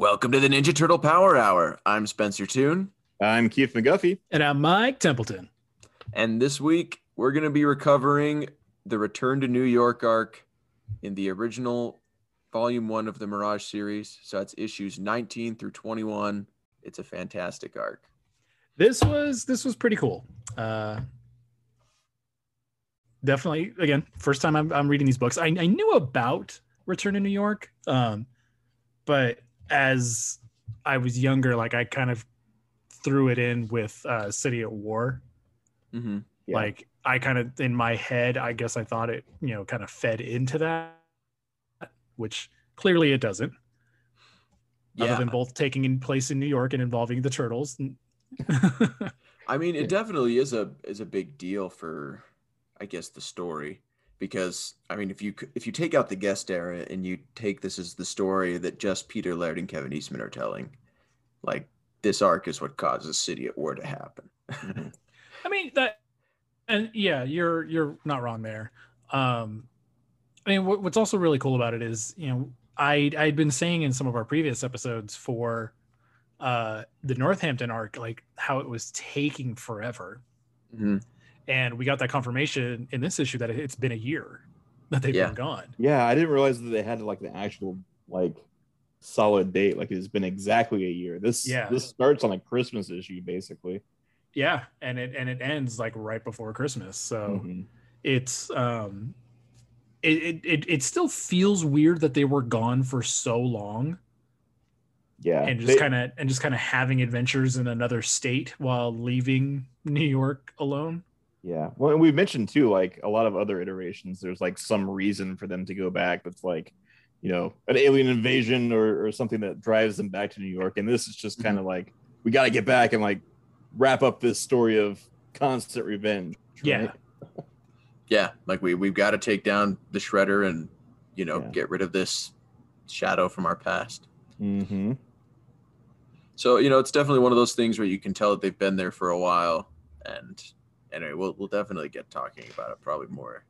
Welcome to the Ninja Turtle Power Hour. I'm Spencer Toon. I'm Keith McGuffey. And I'm Mike Templeton. And this week, we're going to be recovering the Return to New York arc in the original volume one of the Mirage series. So that's issues 19 through 21. It's a fantastic arc. This was this was pretty cool. Uh, definitely, again, first time I'm, I'm reading these books. I, I knew about Return to New York, um, but as I was younger, like I kind of threw it in with uh, City at War. Mm-hmm. Yeah. Like I kind of in my head, I guess I thought it, you know, kind of fed into that, which clearly it doesn't. Yeah. Other than both taking in place in New York and involving the turtles. I mean, it definitely is a is a big deal for, I guess, the story because I mean, if you if you take out the guest era and you take this as the story that just Peter Laird and Kevin Eastman are telling, like this arc is what causes City at War to happen. I mean that, and yeah, you're you're not wrong there. Um, I mean, what, what's also really cool about it is, you know, I I'd been saying in some of our previous episodes for uh the Northampton arc, like how it was taking forever, Mhm. and we got that confirmation in this issue that it's been a year that they've Yeah. been gone. Yeah, I didn't realize that they had like the actual like solid date. Like it's been exactly a year. This Yeah. this starts on a Christmas issue basically. Yeah, and it and it ends like right before Christmas, so. Mhm. it's um it, it it still feels weird that they were gone for so long Yeah, and just kind of and just kind of having adventures in another state while leaving New York alone. Yeah. Well, and we mentioned too, like a lot of other iterations, there's like some reason for them to go back that's like, you know, an alien invasion or, or something that drives them back to New York. And this is just kind of like, we got to get back and like wrap up this story of constant revenge. Yeah. Yeah, like we we've got to take down the shredder and you know Yeah. get rid of this shadow from our past. Mm-hmm. So you know it's definitely one of those things where you can tell that they've been there for a while, and anyway, we'll we'll definitely get talking about it probably more.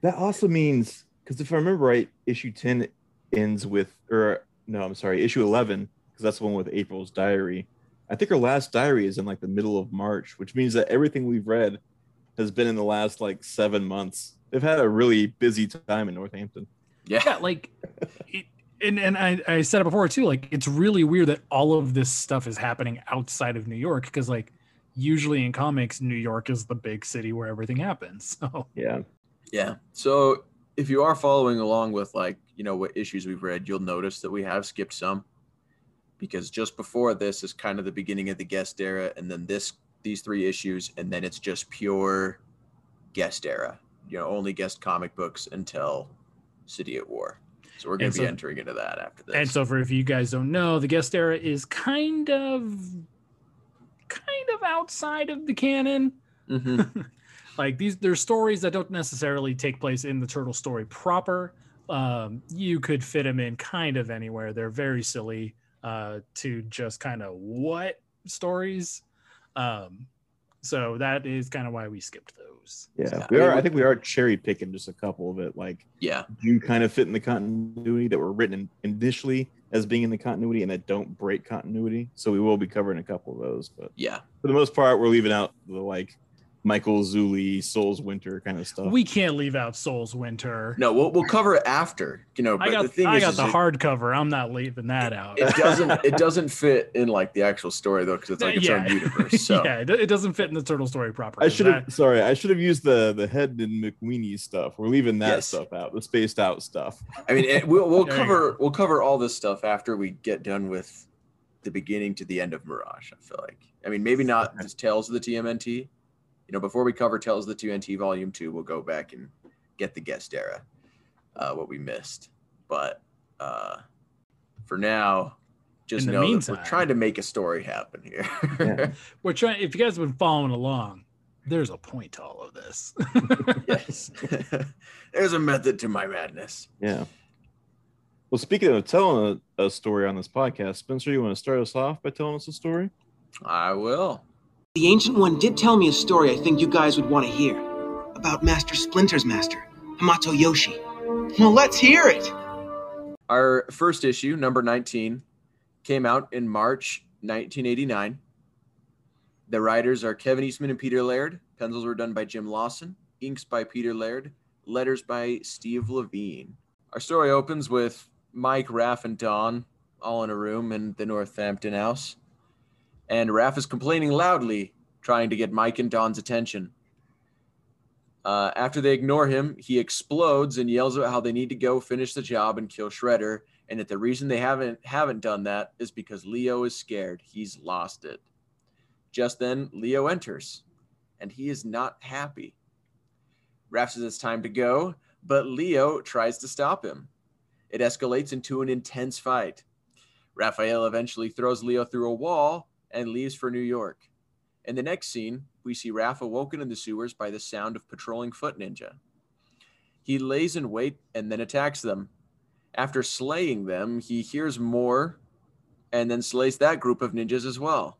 That also means, because if I remember right, issue 10 ends with, or no, I'm sorry, issue 11, because that's the one with April's diary. I think her last diary is in like the middle of March, which means that everything we've read has been in the last like seven months. They've had a really busy time in Northampton. Yeah, Yeah, like it, and and I I said it before too. Like it's really weird that all of this stuff is happening outside of New York because like usually in comics New York is the big city where everything happens. So Yeah. yeah. So if you are following along with like you know what issues we've read, you'll notice that we have skipped some because just before this is kind of the beginning of the guest era, and then this these three issues, and then it's just pure guest era. You know, only guest comic books until City at War. So we're going And to be entering into that after this. and so for if you guys don't know, the guest era is kind of kind of outside of the canon. Mhm. like these there's stories that don't necessarily take place in the turtle story proper um, you could fit them in kind of anywhere they're very silly uh, to just kind of what stories um, so that is kind of why we skipped those Yeah. Yeah. We are, I think we are cherry picking just a couple of it. Like, yeah. do kind of fit in the continuity that were written initially as being in the continuity and that don't break continuity. So we will be covering a couple of those. But Yeah. for the most part, we're leaving out the like Michael Zulli, Souls Winter kind of stuff. We can't leave out Souls Winter. No, we'll we'll cover it after. You know, but I got the thing I is, got is the it, hardcover. I'm not leaving that out. it doesn't it doesn't fit in like the actual story though because it's like its own universe. So yeah, it, it doesn't fit in the turtle story proper. I should have sorry, I should have used the the head and McWeenie stuff. We're leaving that Yes. stuff out, the spaced out stuff. I mean, it, we'll we'll cover we'll cover all this stuff after we get done with the beginning to the end of Mirage. I feel like. I mean, maybe not the Tales of the TMNT. You know, before we cover Tales of the TMNT Volume Two, we'll go back and get the guest era, uh, what we missed. But uh, for now, just In the know that meantime- we're trying to make a story happen here. Yeah. We're trying. If you guys have been following along, there's a point to all of this. yes, there's a method to my madness. Yeah. Well, speaking of telling a, a story on this podcast, Spencer, you want to start us off by telling us a story? I will. The Ancient One did tell me a story I think you guys would want to hear. About Master Splinter's master, Hamato Yoshi. Well, let's hear it! Our first issue, number 19, came out in March 1989. The writers are Kevin Eastman and Peter Laird. Pencils were done by Jim Lawson. Inks by Peter Laird. Letters by Steve Levine. Our story opens with Mike, Raph, and Don all in a room in the Northampton house. And Raph is complaining loudly, trying to get Mike and Don's attention. Uh, after they ignore him, he explodes and yells about how they need to go finish the job and kill Shredder, and that the reason they haven't haven't done that is because Leo is scared. He's lost it. Just then, Leo enters, and he is not happy. Raph says it's time to go, but Leo tries to stop him. It escalates into an intense fight. Raphael eventually throws Leo through a wall and leaves for New York. In the next scene, we see Raph awoken in the sewers by the sound of patrolling foot ninja. He lays in wait and then attacks them. After slaying them, he hears more and then slays that group of ninjas as well.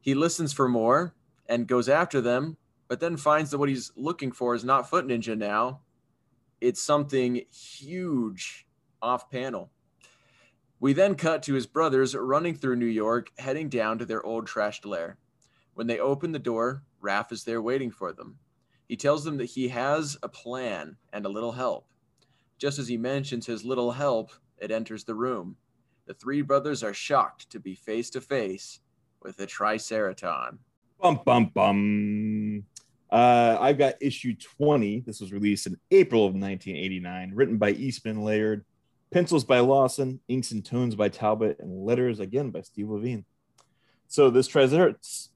He listens for more and goes after them, but then finds that what he's looking for is not foot ninja now. It's something huge off panel. We then cut to his brothers running through New York, heading down to their old trashed lair. When they open the door, Raph is there waiting for them. He tells them that he has a plan and a little help. Just as he mentions his little help, it enters the room. The three brothers are shocked to be face to face with a Triceraton. Bum bum bum. Uh, I've got issue 20. This was released in April of 1989, written by Eastman Laird, pencils by Lawson, inks and tones by Talbot, and letters again by Steve Levine. So this Triceratops,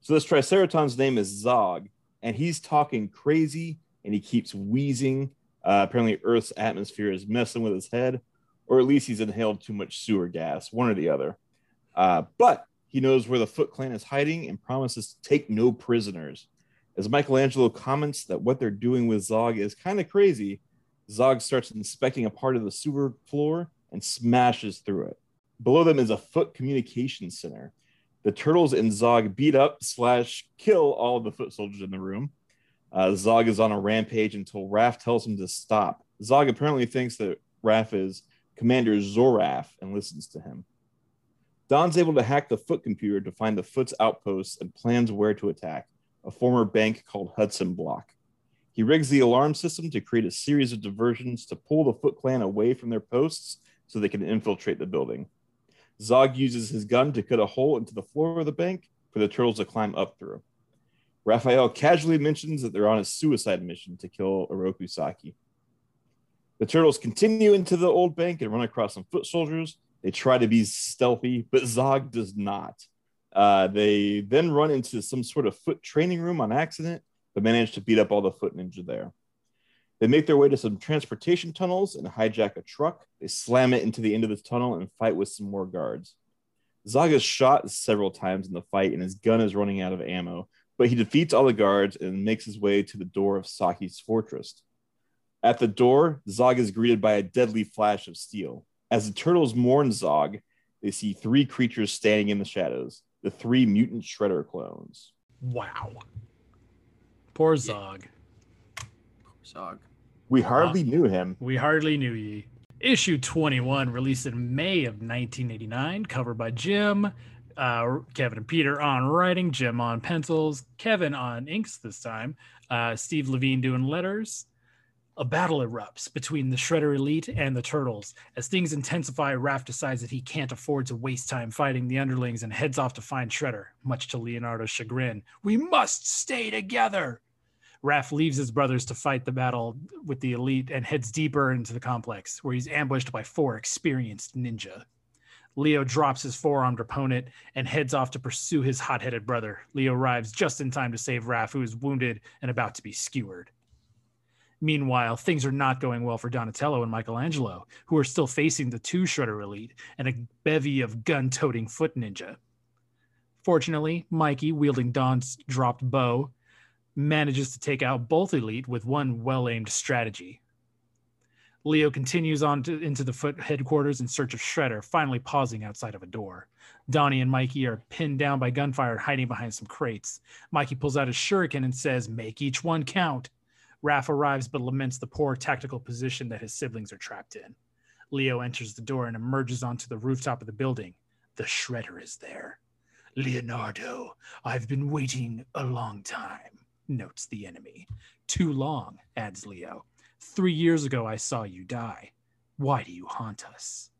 so this Triceraton's name is Zog, and he's talking crazy and he keeps wheezing. Uh, apparently, Earth's atmosphere is messing with his head, or at least he's inhaled too much sewer gas, one or the other. Uh, but he knows where the Foot Clan is hiding and promises to take no prisoners. As Michelangelo comments that what they're doing with Zog is kind of crazy, Zog starts inspecting a part of the sewer floor and smashes through it. Below them is a foot communication center. The turtles and Zog beat up slash kill all of the foot soldiers in the room. Uh, Zog is on a rampage until Raph tells him to stop. Zog apparently thinks that Raph is Commander Zoraf and listens to him. Don's able to hack the foot computer to find the foot's outposts and plans where to attack, a former bank called Hudson Block. He rigs the alarm system to create a series of diversions to pull the Foot Clan away from their posts so they can infiltrate the building. Zog uses his gun to cut a hole into the floor of the bank for the turtles to climb up through. Raphael casually mentions that they're on a suicide mission to kill Oroku Saki. The turtles continue into the old bank and run across some foot soldiers. They try to be stealthy, but Zog does not. Uh, they then run into some sort of foot training room on accident, but manage to beat up all the foot ninja there. They make their way to some transportation tunnels and hijack a truck. They slam it into the end of the tunnel and fight with some more guards. Zog is shot several times in the fight, and his gun is running out of ammo, but he defeats all the guards and makes his way to the door of Saki's fortress. At the door, Zog is greeted by a deadly flash of steel. As the turtles mourn Zog, they see three creatures standing in the shadows the three mutant Shredder clones. Wow. Poor Zog. Zog. We hardly knew him. We hardly knew ye. Issue 21, released in May of 1989, covered by Jim. Uh, Kevin and Peter on writing, Jim on pencils, Kevin on inks this time, uh, Steve Levine doing letters. A battle erupts between the Shredder Elite and the Turtles. As things intensify, Raph decides that he can't afford to waste time fighting the underlings and heads off to find Shredder, much to Leonardo's chagrin. We must stay together! Raph leaves his brothers to fight the battle with the Elite and heads deeper into the complex, where he's ambushed by four experienced ninja. Leo drops his four armed opponent and heads off to pursue his hot headed brother. Leo arrives just in time to save Raph, who is wounded and about to be skewered. Meanwhile, things are not going well for Donatello and Michelangelo, who are still facing the two Shredder Elite and a bevy of gun toting foot ninja. Fortunately, Mikey, wielding Don's dropped bow, manages to take out both Elite with one well aimed strategy. Leo continues on to, into the foot headquarters in search of Shredder, finally pausing outside of a door. Donnie and Mikey are pinned down by gunfire, hiding behind some crates. Mikey pulls out his shuriken and says, Make each one count. Raph arrives but laments the poor tactical position that his siblings are trapped in. Leo enters the door and emerges onto the rooftop of the building. The Shredder is there. Leonardo, I've been waiting a long time, notes the enemy. Too long, adds Leo. Three years ago, I saw you die. Why do you haunt us?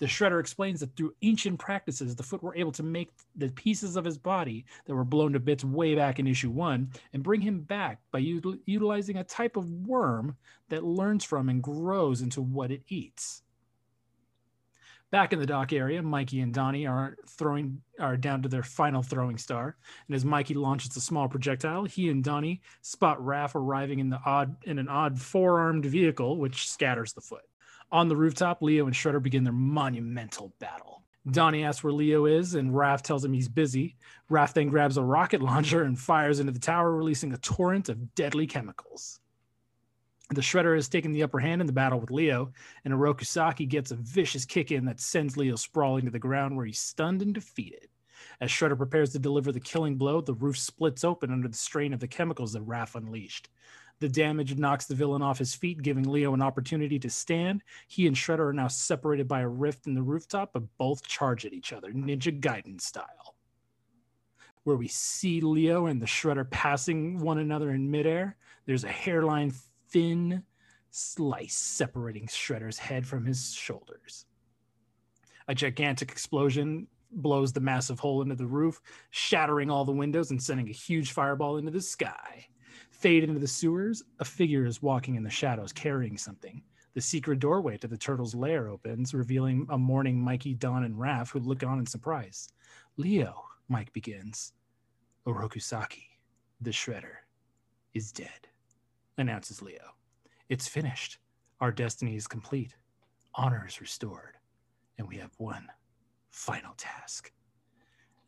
The Shredder explains that through ancient practices, the Foot were able to make the pieces of his body that were blown to bits way back in issue one and bring him back by util- utilizing a type of worm that learns from and grows into what it eats. Back in the dock area, Mikey and Donnie are throwing are down to their final throwing star, and as Mikey launches a small projectile, he and Donnie spot Raph arriving in the odd in an odd four-armed vehicle, which scatters the foot. On the rooftop, Leo and Shredder begin their monumental battle. Donnie asks where Leo is, and Raph tells him he's busy. Raph then grabs a rocket launcher and fires into the tower, releasing a torrent of deadly chemicals. The Shredder has taken the upper hand in the battle with Leo, and Oroku Saki gets a vicious kick in that sends Leo sprawling to the ground where he's stunned and defeated. As Shredder prepares to deliver the killing blow, the roof splits open under the strain of the chemicals that Raph unleashed. The damage knocks the villain off his feet, giving Leo an opportunity to stand. He and Shredder are now separated by a rift in the rooftop, but both charge at each other, Ninja Gaiden style. Where we see Leo and the Shredder passing one another in midair, there's a hairline thin slice separating Shredder's head from his shoulders. A gigantic explosion blows the massive hole into the roof, shattering all the windows and sending a huge fireball into the sky. Fade into the sewers, a figure is walking in the shadows carrying something. The secret doorway to the turtle's lair opens, revealing a mourning Mikey, Don, and Raph who look on in surprise. Leo, Mike begins. Oroku Saki, the shredder, is dead, announces Leo. It's finished. Our destiny is complete. Honor is restored. And we have one final task.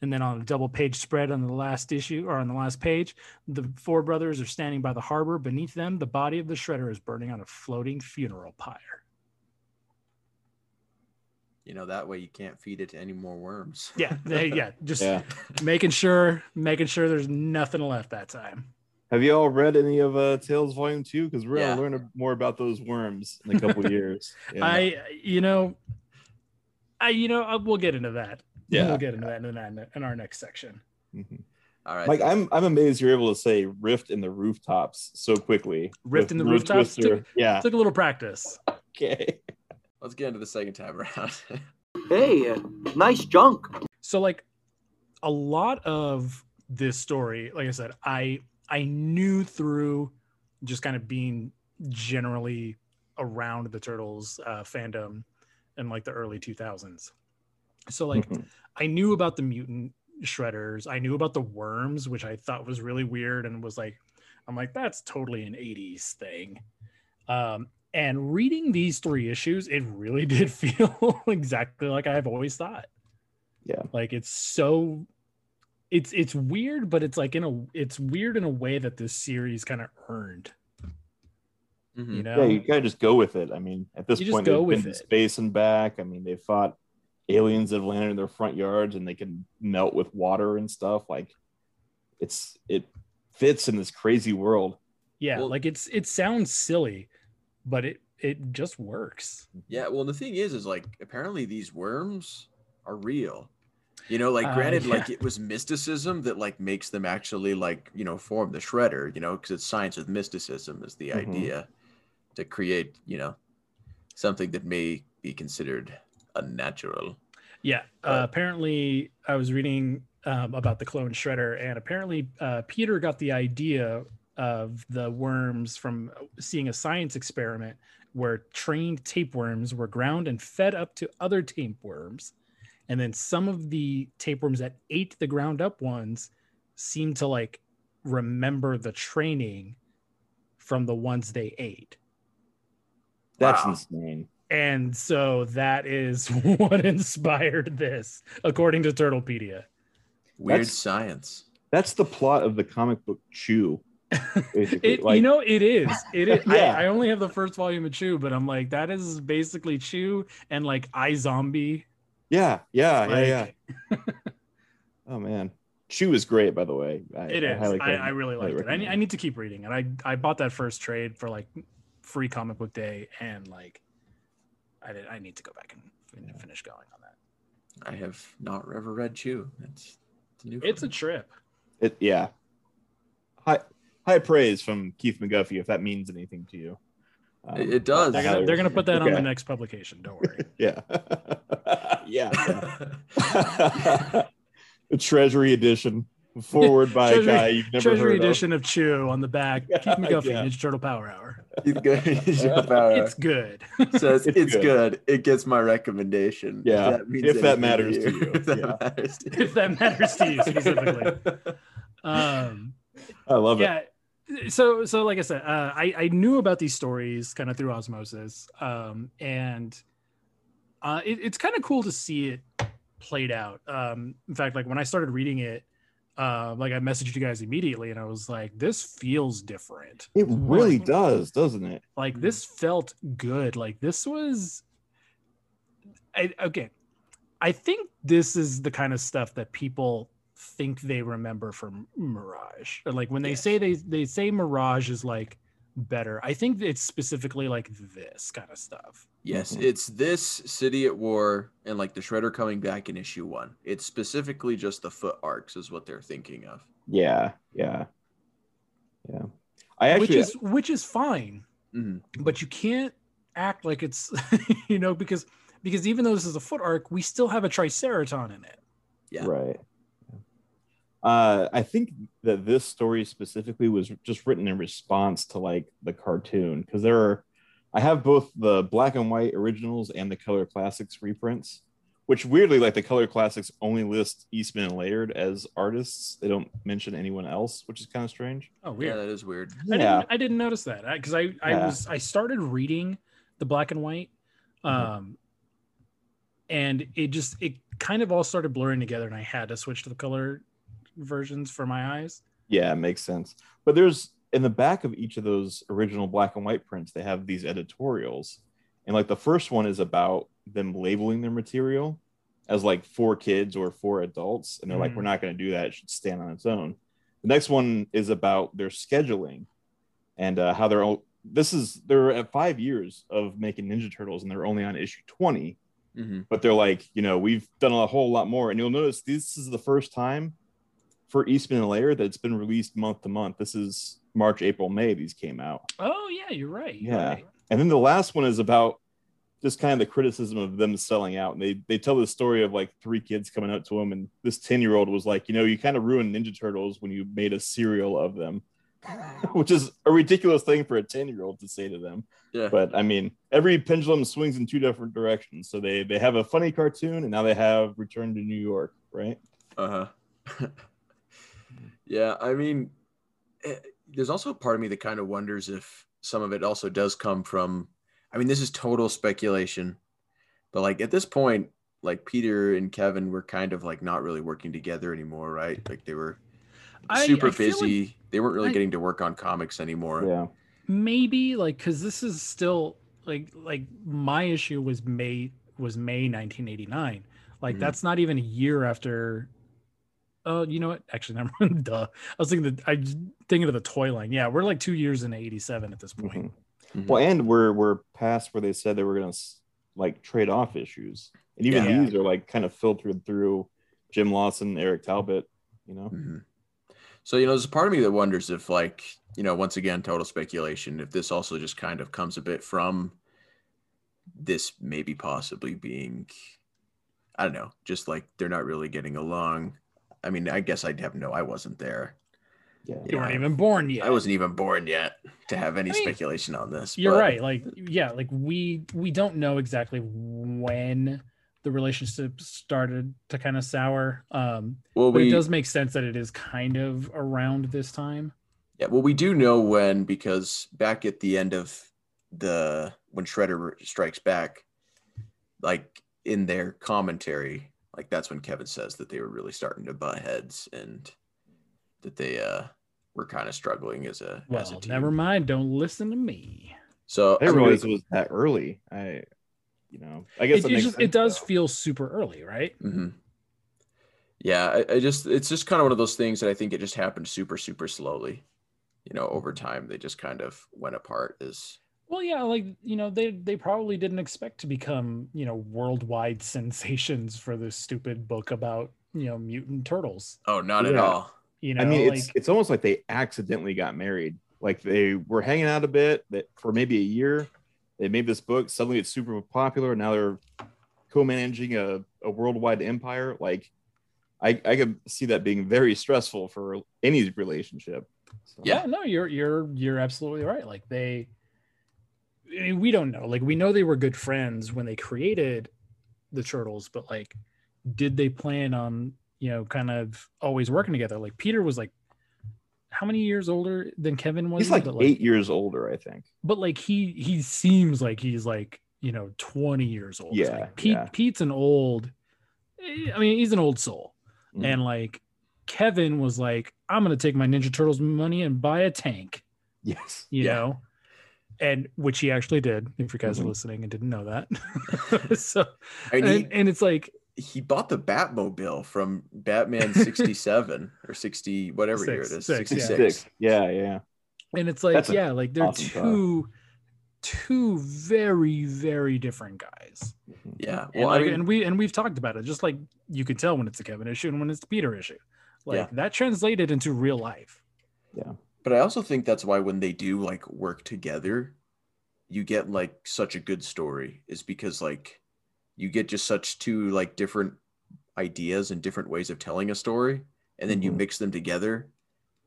And then on a double page spread on the last issue or on the last page, the four brothers are standing by the harbor. Beneath them, the body of the shredder is burning on a floating funeral pyre. You know, that way you can't feed it to any more worms. Yeah, they, yeah, just Yeah. making sure, making sure there's nothing left that time. Have you all read any of uh, Tales Volume Two? Because we're Yeah. gonna learn more about those worms in a couple years. Yeah. I, you know, I, you know, I, we'll get into that. Yeah. we'll get into that in, that in our next section. Mhm. All right. Like I'm, I'm amazed you're able to say "rift in the rooftops" so quickly. Rift in the Roof rooftops? Twister. Took- yeah. Took a little practice. Okay. Let's get into the second time around. Hey, uh, nice junk. so like a lot of this story like i said i i knew through just kind of being generally around the turtles uh, fandom in like the early 2000s so like Mhm. i knew about the mutant shredders i knew about the worms which i thought was really weird and was like i'm like that's totally an 80s thing um and reading these three issues it really did feel exactly like i've always thought Yeah. like it's so it's it's weird but it's like in a it's weird in a way that this series kind of earned Mhm. you know Yeah, you gotta just go with it. I mean, at this You just point, go they've with been it. space and back. I mean, they fought aliens that have landed in their front yards and they can melt with water and stuff. Like, it's it fits in this crazy world. yeah Well- like it's it sounds silly but it it just works Yeah. Well, the thing is, is like apparently these worms are real. You know, like Uh, granted, yeah. like it was mysticism that like makes them actually like you know form the shredder. You know, because it's science with mysticism is the Mhm. idea to create you know something that may be considered unnatural. Yeah. Uh, apparently, I was reading um, about the clone shredder, and apparently, uh, Peter got the idea of the worms from seeing a science experiment where trained tapeworms were ground and fed up to other tapeworms. And then some of the tapeworms that ate the ground up ones seemed to like remember the training from the ones they ate. That's Wow. insane. And so that is what inspired this, according to Turtlepedia. Weird That's- science. That's the plot of the comic book Chew. Basically, It, like, you know, it is. It is. Yeah. I, I only have the first volume of Chew, but I'm like, that is basically Chew and like I Zombie. yeah, yeah, yeah, yeah. Oh man, Chew is great, by the way. I, It I I, I really highly liked it. I need, I need to keep reading it. I I bought that first trade for like free comic book day, and like, I did. I need to go back and fin- Yeah. finish going on that. I have not ever read Chew. It's it's new. for It's a trip. it. Yeah, high high praise from Keith McGuffey, if that means anything to you. Um, It- it does. I They're gonna they're gonna put that on the next publication. Don't worry. Yeah, yeah. the Treasury edition, forward by Treasury- a guy you've never Treasury heard edition of. Chew on the back. Yeah, Keith McGuffey, yeah. Ninja Turtle Power Hour. It's good. Your power It's good. says It's it's, good. good. It gets my recommendation. Yeah, means if that anything matters to you. If that Yeah. matters to you. if that matters to you specifically. Um. I love it. yeah. So, so like I said, uh, I I knew about these stories kind of through osmosis, um, and uh, it, it's kind of cool to see it played out. Um, in fact, like when I started reading it, uh, like I messaged you guys immediately, and I was like, "This feels different." It really Like- does, doesn't it? like this felt good like this was I, okay i think this is the kind of stuff that people think they remember from mirage Or, like when they Yes. say they they say mirage is like better i think it's specifically like this kind of stuff Yes, Mhm. it's this city at war and like the shredder coming back in issue one. It's specifically just the foot arcs is what they're thinking of. Yeah, yeah, yeah. I which actually, is which is fine Mhm. but you can't act like it's you know because because even though this is a foot arc we still have a triceraton in it Yeah. right. Uh, I think that this story specifically was just written in response to like the cartoon because there are, I have both the black and white originals and the color classics reprints, which weirdly, like the color classics only list Eastman and Laird as artists. They don't mention anyone else, which is kind of strange. oh weird. Yeah, that is weird. I Yeah, didn't, I didn't notice that because I, I Yeah. was I started reading the black and white, um, and it just it kind of all started blurring together, and I had to switch to the color versions for my eyes. Yeah, it makes sense. But there's in the back of each of those original black and white prints, they have these editorials. And like the first one is about them labeling their material as like for kids or for adults. And they're like, Mhm. we're not going to do that. It should stand on its own. The next one is about their scheduling and uh, how they're all, this is, they're at five years of making Ninja Turtles and they're only on issue 20 hmm but they're like, you know, we've done a whole lot more. And you'll notice this is the first time for Eastman and Laird that it's been released month to month. This is March, April, May. These came out, Oh yeah, you're right. you're Yeah. right. and then the last one is about just kind of the criticism of them selling out. And they they tell the story of like three kids coming up to him, and this ten year old was like, you know, you kind of ruined Ninja Turtles when you made a serial of them, which is a ridiculous thing for a ten year old to say to them. Yeah. But I mean, every pendulum swings in two different directions. So they they have a funny cartoon, and now they have Return to New York, right? Uh huh. yeah, I mean, eh, there's also a part of me that kind of wonders if some of it also does come from. I mean, this is total speculation, but like at this point, like Peter and Kevin were kind of like not really working together anymore, right? Like they were super I feel like- busy. they weren't really I- getting to work on comics anymore. Yeah. maybe like because this is still like like my issue was may was may 1989 like Mhm. that's not even a year after oh you know what actually never mind duh i was thinking that i was thinking of the toy line yeah we're like two years into 87 at this point Mhm. Mhm. Well, and we're we're past where they said they were gonna like trade off issues, and even Yeah. these are like kind of filtered through Jim Lawson, Eric Talbot. You know, hmm So you know, there's a part of me that wonders if, like, you know, once again, total speculation, if this also just kind of comes a bit from this maybe possibly being, I don't know, just like they're not really getting along. I mean, I guess I'd have no, I wasn't there. yeah. You weren't Yeah. even born yet. I wasn't even born yet to have any I mean, speculation on this. You're but- right. Like, yeah, like we we don't know exactly when the relationship started to kind of sour. Um, Well, but we it does make sense that it is kind of around this time. Yeah, well, we do know when because back at the end of the when Shredder strikes back, like in their commentary, like that's when Kevin says that they were really starting to butt heads and that they uh were kind of struggling as a as a Well, team. never mind. Don't listen to me. So I didn't realize it was that early. I, you know, I guess It, it just, sense, it does though. feel super early, right? mhm. Yeah, I, I just it's just kind of one of those things that I think it just happened super super slowly. You know, over time they just kind of went apart as Well, yeah, like you know, they they probably didn't expect to become you know worldwide sensations for this stupid book about you know mutant turtles. oh, not at all. You know, I mean, like it's it's almost like they accidentally got married. Like they were hanging out a bit that for maybe a year. They made this book. Suddenly, it's super popular. Now they're co-managing a, a worldwide empire. Like, I I could see that being very stressful for any relationship. So, Yeah. yeah, no, you're you're you're absolutely right. Like they, I mean, we don't know. Like we know they were good friends when they created the turtles, but like, did they plan on you know kind of always working together? Like Peter was like, how many years older than Kevin was? he's he? like But, eight years older, I think. but like he he seems like he's like you know 20 years old. Yeah, like Pete yeah. Pete's an old. I mean, he's an old soul, Mhm. and like Kevin was like, I'm gonna take my Ninja Turtles money and buy a tank Yes. you Yeah. know and which he actually did if you guys are Mhm. listening and didn't know that so I mean, he- and, and it's like he bought the Batmobile from Batman 67 or 60, whatever year it is Six, is, six, yeah. 66. Yeah, yeah. and it's like That's yeah like they're awesome car. two two very very different guys Mhm. Yeah. and, Well, I mean, and we and we've talked about it just like you can tell when it's a kevin issue and when it's the peter issue like Yeah. that translated into real life but I also think that's why when they do like work together, you get like such a good story is because like you get just such two like different ideas and different ways of telling a story and then you Mhm. mix them together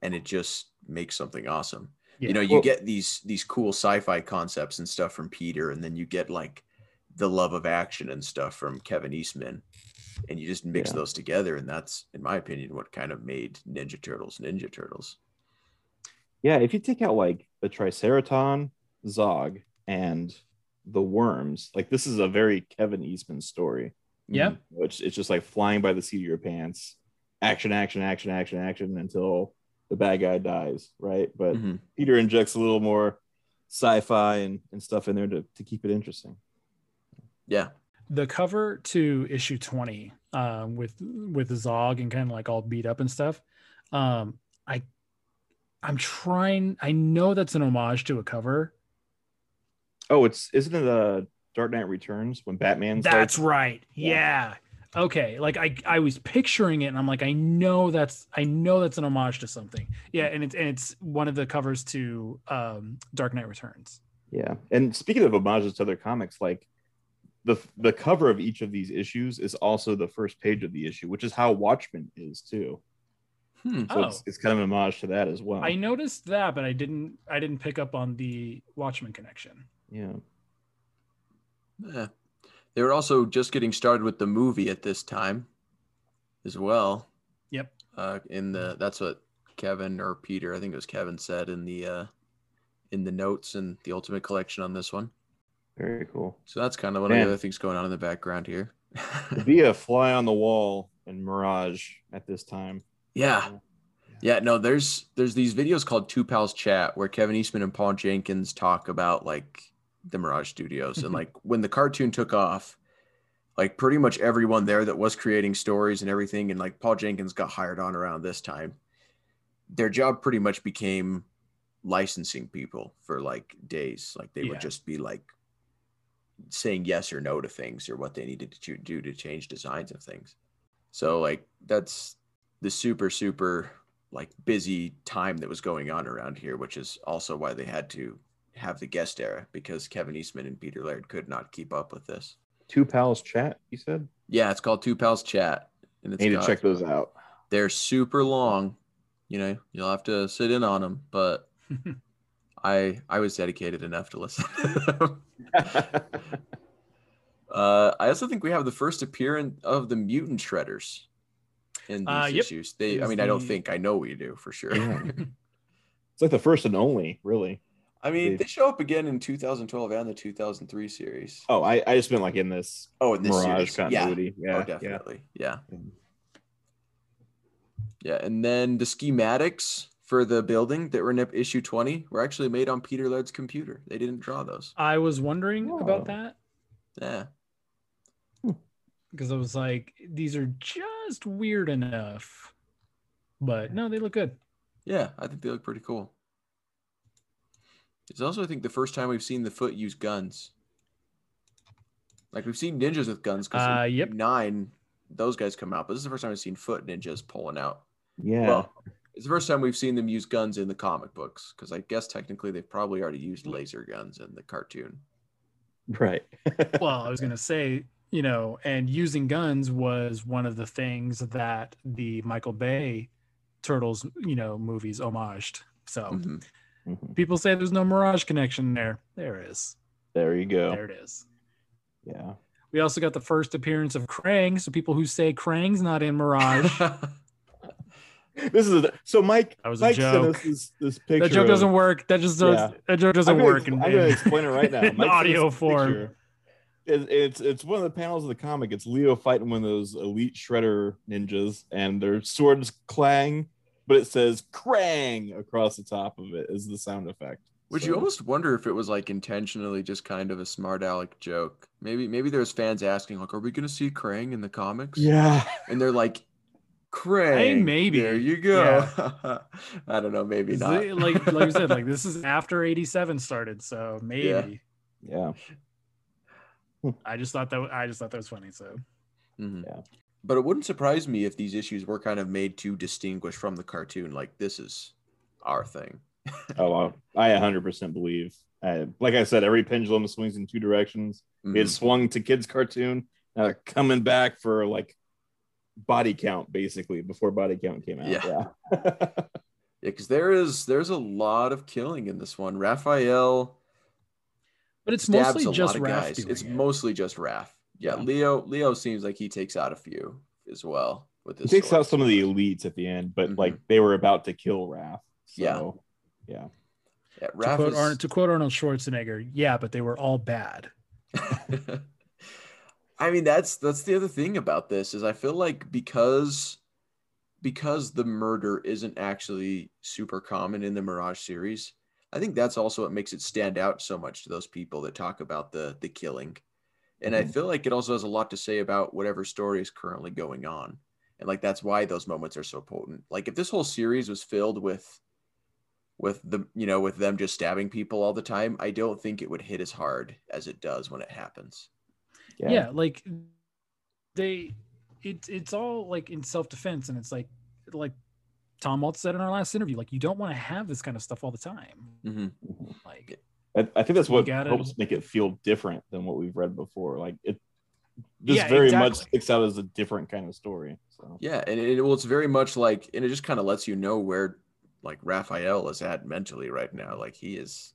and it just makes something awesome. Yeah. You know, you Well- get these these cool sci-fi concepts and stuff from Peter and then you get like the love of action and stuff from Kevin Eastman and you just mix Yeah. those together and that's in my opinion what kind of made Ninja Turtles Ninja Turtles. Yeah, if you take out like the Triceraton, Zog, and the worms, like this is a very Kevin Eastman story. Yeah. Mhm. Which it's just like flying by the seat of your pants, action, action, action, action, action until the bad guy dies, right? But Mhm. Peter injects a little more sci-fi and, and stuff in there to, to keep it interesting. Yeah. the cover to issue 20 um with with zog and kind of like all beat up and stuff um i i'm trying i know that's an homage to a cover. Oh, it's isn't it uh Dark Knight Returns when Batman's that's like, right yeah. okay. Like i i was picturing it and i'm like i know that's i know that's an homage to something. Yeah. And it's and it's one of the covers to um dark knight returns. Yeah. And speaking of homages to other comics, like the the cover of each of these issues is also the first page of the issue, which is how Watchmen is too. Hmm. So Oh. it's, it's kind of an homage to that as well. i noticed that but i didn't i didn't pick up on the watchmen connection Yeah. Yeah. They were also just getting started with the movie at this time as well. Yep. Uh, in the that's what Kevin or Peter, I think it was Kevin said in the uh in the notes and the ultimate collection on this one. Very cool. So that's kind of one of the other things going on in the background here. To be a fly on the wall in Mirage at this time. Yeah. Yeah, no, there's there's these videos called Two Pals Chat where Kevin Eastman and Paul Jenkins talk about like the Mirage Studios and like when the cartoon took off, like pretty much everyone there that was creating stories and everything, and like Paul Jenkins got hired on around this time. Their job pretty much became licensing people for like days. Like they Yeah. would just be like saying yes or no to things or what they needed to do to change designs of things. So like that's the super super like busy time that was going on around here, which is also why they had to have the guest era because Kevin Eastman and Peter Laird could not keep up with this. Two pals chat. You said. Yeah, it's called Two Pals Chat, and it's I need to check those out. They're super long. You know, you'll have to sit in on them, but I I was dedicated enough to listen. to them. uh, I also think we have the first appearance of the mutant shredders in these Uh, yep. issues. They, I Is mean, I don't think I know we do for sure. Yeah. it's like the first and only, really. I mean, They- they show up again in 2012 and the 2003 series. Oh, I, I just meant like in this Oh, in this Mirage series, continuity. Yeah. Yeah, oh, definitely. Yeah. Mm. Yeah, and then the schematics for the building that were in issue 20 were actually made on Peter Laird's computer. They didn't draw those. I was wondering Oh. about that Yeah. Because I was like, these are just weird enough. But no, they look good. Yeah, I think they look pretty cool. It's also, I think, the first time we've seen the foot use guns. Like we've seen ninjas with guns because Uh, yep. nine, those guys come out, but this is the first time we've seen foot ninjas pulling out. Yeah. Well, it's the first time we've seen them use guns in the comic books because I guess technically they've probably already used laser guns in the cartoon. right. Well, I was gonna say, you know, and using guns was one of the things that the Michael Bay Turtles, you know, movies homaged. So Mhm. Mhm. people say there's no Mirage connection there. There is. There you go. There it is. Yeah. We also got the first appearance of Krang. So people who say Krang's not in Mirage, This is a, so Mike. That was a Mike sent joke. us this, this picture. that joke of- doesn't work. That just does, Yeah. that joke I'm doesn't gonna, work. ex- I'm gonna explain it right now. in Mike audio form. picture. It- it's it's one of the panels of the comic. It's Leo fighting one of those elite shredder ninjas, and their swords clang, but it says "Krang" across the top of it is the sound effect. Which So- you almost wonder if it was like intentionally just kind of a smart aleck joke. Maybe maybe there's fans asking like, "Are we gonna see Krang in the comics?" Yeah. and they're like, "Krang." maybe. There you go. I don't know. Maybe Is not. it- like like you said, like this is after 87 started. So maybe. Yeah. Yeah. I just thought that I just thought that was funny. So Mhm. Yeah. But it wouldn't surprise me if these issues were kind of made to distinguish from the cartoon. Like this is our thing. Oh, well, I 100% believe. Uh, like I said, every pendulum swings in two directions. Mhm. It swung to kids' cartoon, uh, coming back for like body count, basically before body count came out. Yeah. Yeah. Yeah, because there is there's a lot of killing in this one. Raphael but it's mostly just lot Raph doing It's it. mostly just Raph. Yeah, Yeah. Leo Leo seems like he takes out a few as well with this. He takes sword. out some of the elites at the end, but Mhm. like they were about to kill Raph. Yeah. So, yeah. Yeah, to, Raph quote is- Arnold, to quote Arnold Schwarzenegger, yeah, but they were all bad. I mean, that's that's the other thing about this is I feel like because because the murder isn't actually super common in the Mirage series, I think that's also what makes it stand out so much to those people that talk about the the killing. And I Mhm. feel like it also has a lot to say about whatever story is currently going on. And like that's why those moments are so potent. Like if this whole series was filled with with the you know with them just stabbing people all the time, I don't think it would hit as hard as it does when it happens. Yeah. like they it, it's all like in self-defense and it's like like Tom Waltz said in our last interview, like you don't want to have this kind of stuff all the time. hmm Like I, I think that's what gotta- helps make it feel different than what we've read before. Like it just Yeah, very much sticks out as a different kind of story. So Yeah, and it, well, it's very much like, and it just kind of lets you know where like Raphael is at mentally right now. Like he is.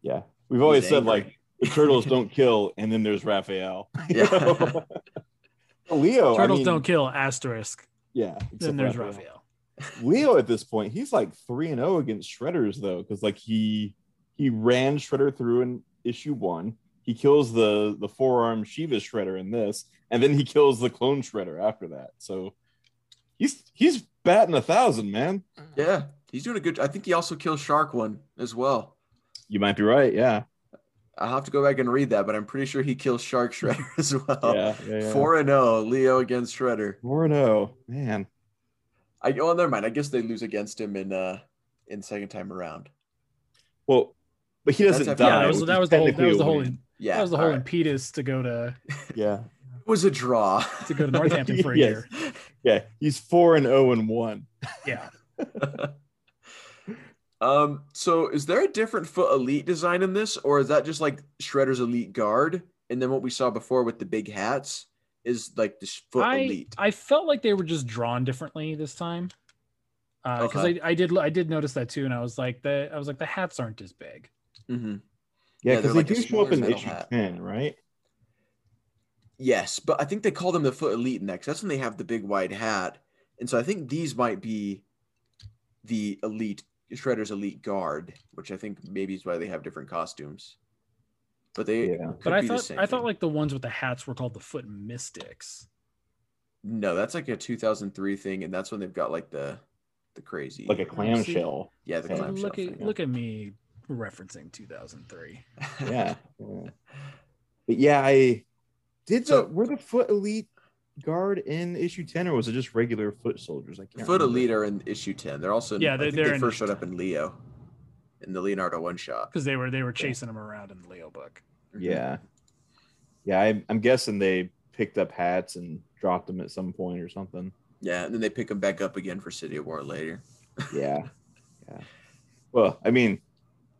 yeah. We've always said angry. like the turtles don't kill, and then there's Raphael. Yeah. know? Leo. I turtles mean, don't kill asterisk. Yeah. Then there's Raphael. Raphael. Leo at this point, he's like three and zero against Shredders though, because like he he ran Shredder through in issue one. He kills the the forearm Shiva Shredder in this, and then he kills the clone Shredder after that. So he's he's batting a thousand, man. Yeah, he's doing a good. I think he also killed Shark one as well. You might be right. Yeah. I'll have to go back and read that, but I'm pretty sure he kills Shark Shredder as well. yeah. Yeah. yeah. Four and zero, Leo against Shredder. Four and zero, man. I oh, never mind. I guess they lose against him in uh in second time around. Well, but he doesn't That's- die. yeah, that was which that is was the whole that was the whole. Yeah, that was the whole right. impetus to go to Yeah. It was a draw. to go to Northampton for a Yes. year. Yeah, he's four and zero and one. Yeah. um. So, is there a different foot elite design in this, or is that just like Shredder's elite guard? And then what we saw before with the big hats is like this foot I elite. I felt like they were just drawn differently this time. Uh because Okay. I, I did I did notice that too, and I was like the I was like the hats aren't as big. hmm Yeah, Yeah, because they're they like do show up in metal issue hat. ten, right? Yes, but I think they call them the foot elite next. That's when they have the big wide hat, and so I think these might be the elite Shredder's elite guard, which I think maybe is why they have different costumes. But they Yeah. could But I be thought same I thought like the ones with the hats were called the foot mystics. no, that's like a 2003 thing, and that's when they've got like the the crazy Like a oh, clamshell. yeah the Yeah. clamshell look at thing. look at me referencing 2003. Yeah. yeah. But yeah, I did the So- were the foot elite guard in issue ten, or was it just regular foot soldiers? I can't. Foot remember. Elite are in issue 10. They're also Yeah, I they- think they're they first issue showed up in Leo in the Leonardo one shot. Because they were they were chasing him around in the Leo book. Mm-hmm. Yeah, yeah. I, I'm guessing they picked up hats and dropped them at some point or something. Yeah, and then they pick them back up again for City at War later. Yeah, yeah. Well, I mean,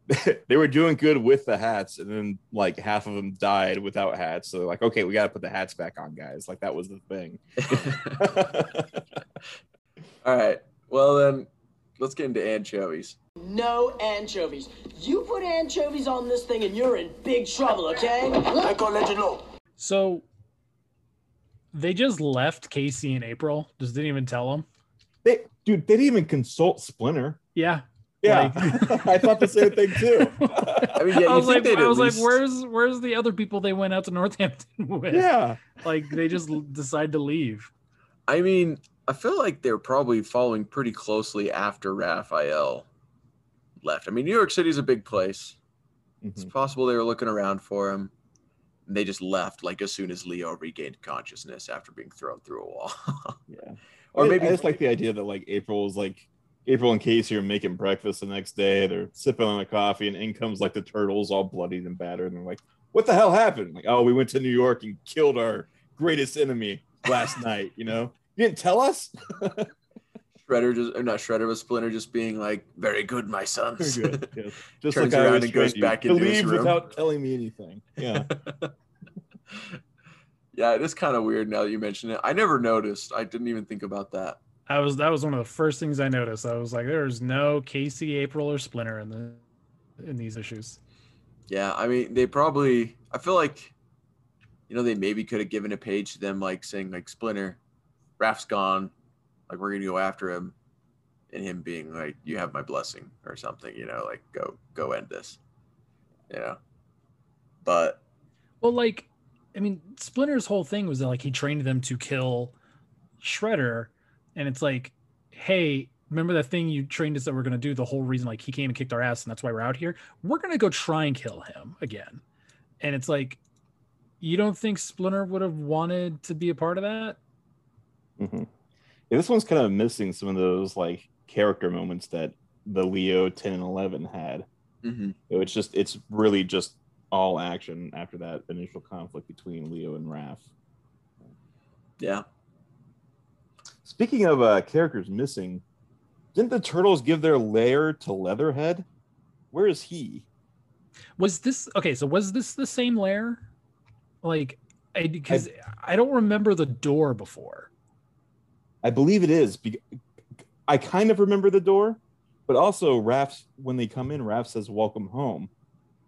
they were doing good with the hats, and then like half of them died without hats. So they're like, okay, we got to put the hats back on, guys. Like that was the thing. All right. Well then, let's get into anchovies. No anchovies. You put anchovies on this thing and you're in big trouble, okay? I gonna let you know. So they just left Casey in April. Just didn't even tell him. they, dude, they didn't even consult Splinter. Yeah. Yeah, I thought the same thing too. I mean, yeah, I was like, I was least- like, where's where's the other people they went out to Northampton with? yeah, Like they just l- decide to leave. I mean, I feel like they're probably following pretty closely after Raphael left. I mean, New York City's a big place. It's Mhm. possible they were looking around for him. And they just left like as soon as Leo regained consciousness after being thrown through a wall. yeah. Or I- maybe- I just like the idea that like April is like April and Casey are making breakfast the next day. They're sipping on a coffee, and in comes like the turtles, all bloodied and battered, and they're like, "What the hell happened?" Like, "Oh, we went to New York and killed our greatest enemy last night." You know, you didn't tell us. Shredder just or not Shredder, but Splinter just being like, "Very good, my sons." Very good. Yes. Just Turns like I around always and goes you. back into his Believe room. without telling me anything. Yeah. yeah, it is kind of weird now that you mention it. I never noticed. I didn't even think about that. I was that was one of the first things I noticed. I was like, there's no Casey, April, or Splinter in the in these issues. Yeah, I mean, they probably. I feel like, you know, they maybe could have given a page to them, like saying, like Splinter, Raph's gone, like we're gonna go after him, and him being like, "You have my blessing" or something. You know, like go go end this. You know, but Well, like, I mean, Splinter's whole thing was that like he trained them to kill Shredder, and it's like, hey, remember that thing you trained us that we're gonna do? The whole reason like he came and kicked our ass, and that's why we're out here. We're gonna go try and kill him again, and it's like, you don't think Splinter would have wanted to be a part of that? Mhm. Yeah, this one's kind of missing some of those like character moments that the Leo 10 and 11 had. mhm. It's just it's really just all action after that initial conflict between Leo and Raph. yeah, Speaking of uh, characters missing, didn't the turtles give their lair to Leatherhead? Where is he? Was this okay? So was this the same lair? Like, I because I don't remember the door before. I believe it is. I kind of remember the door, but also Raph when they come in, Raph says "Welcome home,"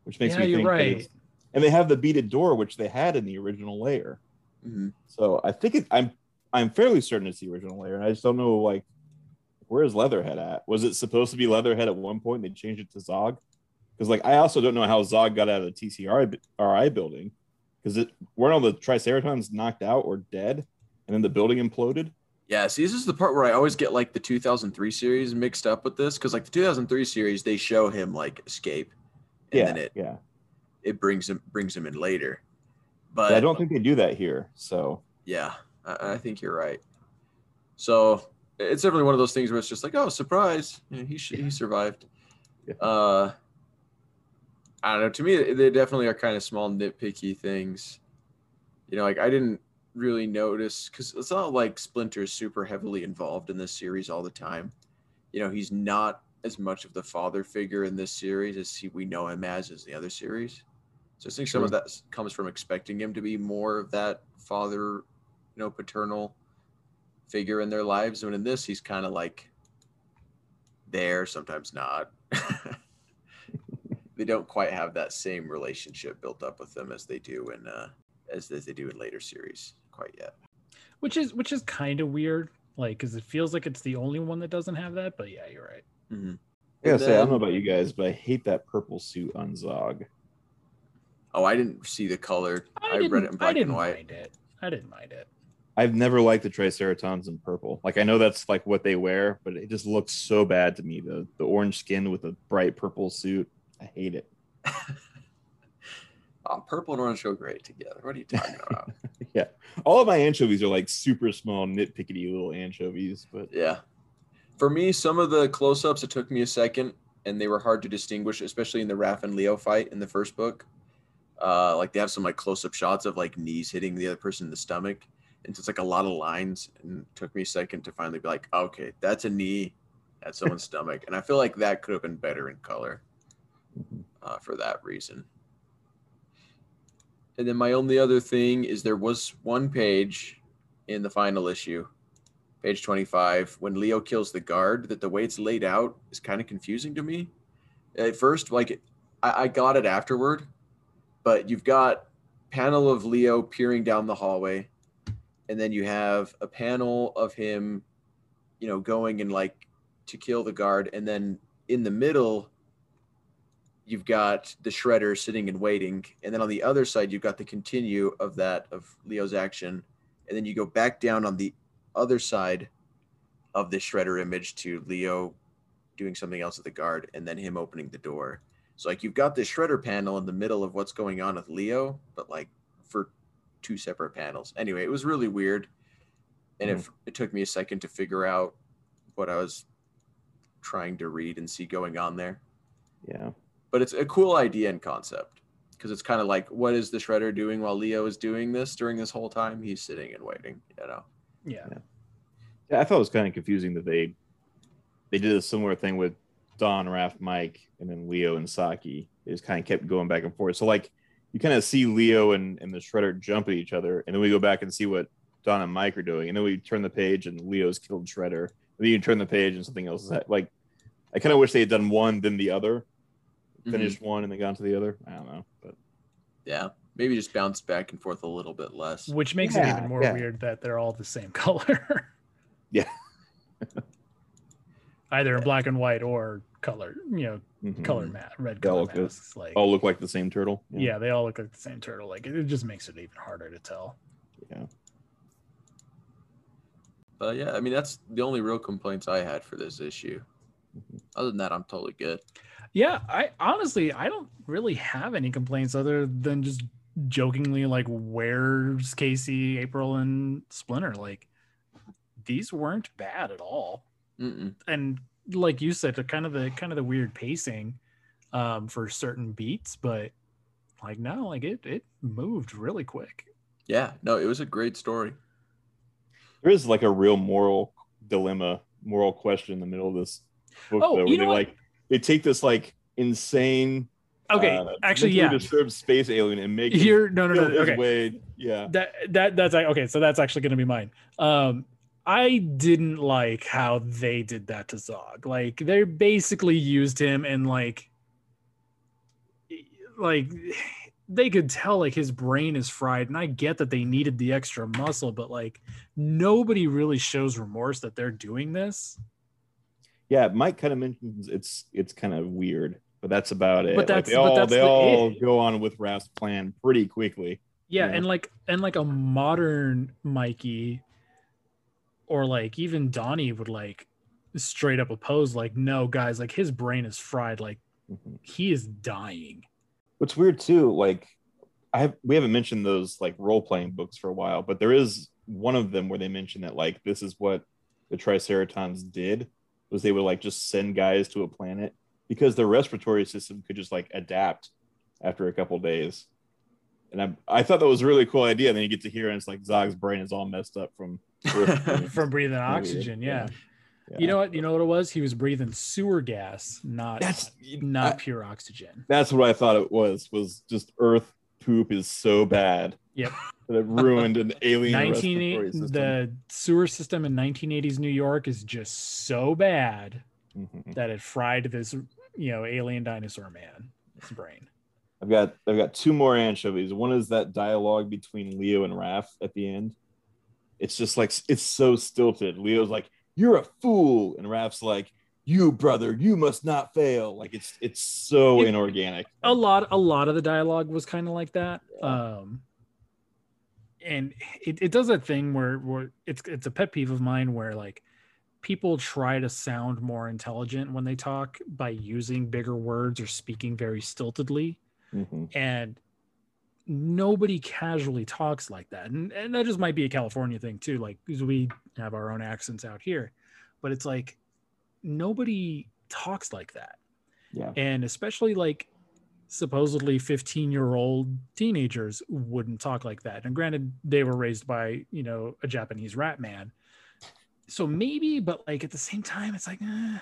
which makes yeah, me think. right. it's- And they have the beaded door, which they had in the original layer. mhm. So I think it, I'm I'm fairly certain it's the original layer, and I just don't know like where's Leatherhead at? Was it supposed to be Leatherhead at one point? And they changed it to Zog because like I also don't know how Zog got out of the TCRI bu- building because it weren't all the Triceratons knocked out or dead, and then the building imploded. Yeah. See, this is the part where I always get like the 2003 series mixed up with this because like the 2003 series, they show him like escape, and yeah, then it yeah. it brings him brings him in later. But But I don't think they do that here. So Yeah, I, I think you're right. So it's definitely one of those things where it's just like, oh, surprise, you know, he sh- he survived. Yeah. Uh, I don't know. To me, they definitely are kind of small, nitpicky things. You know, like I didn't really notice because it's not like Splinter is super heavily involved in this series all the time. You know, he's not as much of the father figure in this series as he, we know him as as the other series. So I think some of that comes from expecting him to be more of that father, you know, paternal figure in their lives. And in this, he's kind of like there, sometimes not. they don't quite have that same relationship built up with them as they do in uh, as, as they do in later series quite yet. which is which is kind of weird like because it feels like it's the only one that doesn't have that but yeah you're right Mm-hmm. I gotta say, I don't know about you guys, but I hate that purple suit on Zog. Oh, I didn't see the color. I, didn't, read it in I black didn't and white. mind it i didn't mind it I've never liked the Triceratons in purple. Like I know that's like what they wear, but it just looks so bad to me. The the orange skin with a bright purple suit. I hate it. Oh, purple and orange go great together. What are you talking about? yeah. All of my anchovies are like super small, nitpickety little anchovies, but yeah. For me, some of the close-ups it took me a second, and they were hard to distinguish, especially in the Raph and Leo fight in the first book. Uh, like they have some like close-up shots of like knees hitting the other person in the stomach, and so it's like a lot of lines, and it took me a second to finally be like, okay, that's a knee at someone's stomach, and I feel like that could have been better in color uh, for that reason. And then my only other thing is there was one page in the final issue, page 25, when Leo kills the guard, that the way it's laid out is kind of confusing to me. At first, like I, I got it afterward, but you've got panel of Leo peering down the hallway, and then you have a panel of him, you know, going and like to kill the guard, and then in the middle you've got the shredder sitting and waiting and then on the other side you've got the continue of that of leo's action and then you go back down on the other side of the shredder image to leo doing something else at the guard and then him opening the door. So like you've got this shredder panel in the middle of what's going on with leo but like for two separate panels. Anyway it was really weird and it, hmm. it took me a second to figure out what i was trying to read and see going on there. Yeah. But it's a cool idea and concept because it's kind of like what is the shredder doing while leo is doing this during this whole time he's sitting and waiting you know yeah Yeah, I thought it was kind of confusing that they they did a similar thing with Don, Raph, Mike, and then Leo and Saki. They just kind of kept going back and forth. So like you kind of see Leo and, and the Shredder jump at each other, and then we go back and see what Don and Mike are doing, and then we turn the page and Leo's killed Shredder. And then you turn the page and something else is ha- like. I kind of wish they had done one then the other, finished one and then gone to the other. I don't know, but yeah maybe just bounce back and forth a little bit less which makes it even more yeah. weird that they're all the same color Yeah. either in black and white or color you know mhm. color mat red They all color look masks like all look like the same turtle. yeah they all look like the same turtle like it, it just makes it even harder to tell yeah. but yeah i mean that's the only real complaints i had for this issue Mhm. other than that i'm totally good Yeah, I honestly I don't really have any complaints other than just jokingly like where's Casey, April, and Splinter? Like these weren't bad at all. Mm-mm. And like you said, the kind of the kind of the weird pacing um for certain beats, but like no, like it it moved really quick. yeah no it was a great story There is like a real moral dilemma, moral question in the middle of this book, Oh, though, you where know they what? like they take this like insane, Okay, uh, actually yeah. disturbed space alien and make Here no no no his okay. way. Yeah, that that that's like okay so that's actually going to be mine um i didn't like how they did that to zog like they basically used him and like like they could tell like his brain is fried and i get that they needed the extra muscle but like nobody really shows remorse that they're doing this yeah. Mike kind of mentions it's it's kind of weird, but that's about it. But Like, they but all that's they the all it. go on with Raph's plan pretty quickly. yeah Yeah. and like and like a modern mikey or like even donnie would like straight up oppose like no guys like his brain is fried like Mhm. he is dying What's weird too, like I have we haven't mentioned those like role playing books for a while, but there is one of them where they mention that like this is what the Triceratons did was they would like just send guys to a planet because their respiratory system could just like adapt after a couple days. And I, I thought that was a really cool idea. And then you get to hear, and it's like Zog's brain is all messed up from. from breathing oxygen. Yeah. Yeah. You know what? You know what it was? He was breathing sewer gas, not That's not I- pure oxygen. that's what I thought it was. Was just Earth poop is so bad Yep. that it ruined an alien 19 the sewer system in 1980s New York is just so bad Mhm. that it fried this, you know, alien dinosaur man. His brain. I've got I've got two more anchovies. One is that dialogue between Leo and Raph at the end. It's just like it's so stilted. Leo's like, "You're a fool," and Raph's like, "You brother, you must not fail." Like it's it's so It- inorganic. a lot a lot of the dialogue was kind of like that um and it, it does that thing where where it's it's a pet peeve of mine where like people try to sound more intelligent when they talk by using bigger words or speaking very stiltedly Mhm. and nobody casually talks like that and, and that just might be a california thing too like because we have our own accents out here but it's like nobody talks like that Yeah. and especially like supposedly 15 year old teenagers wouldn't talk like that and granted they were raised by you know a japanese rat man so maybe but like at the same time it's like eh.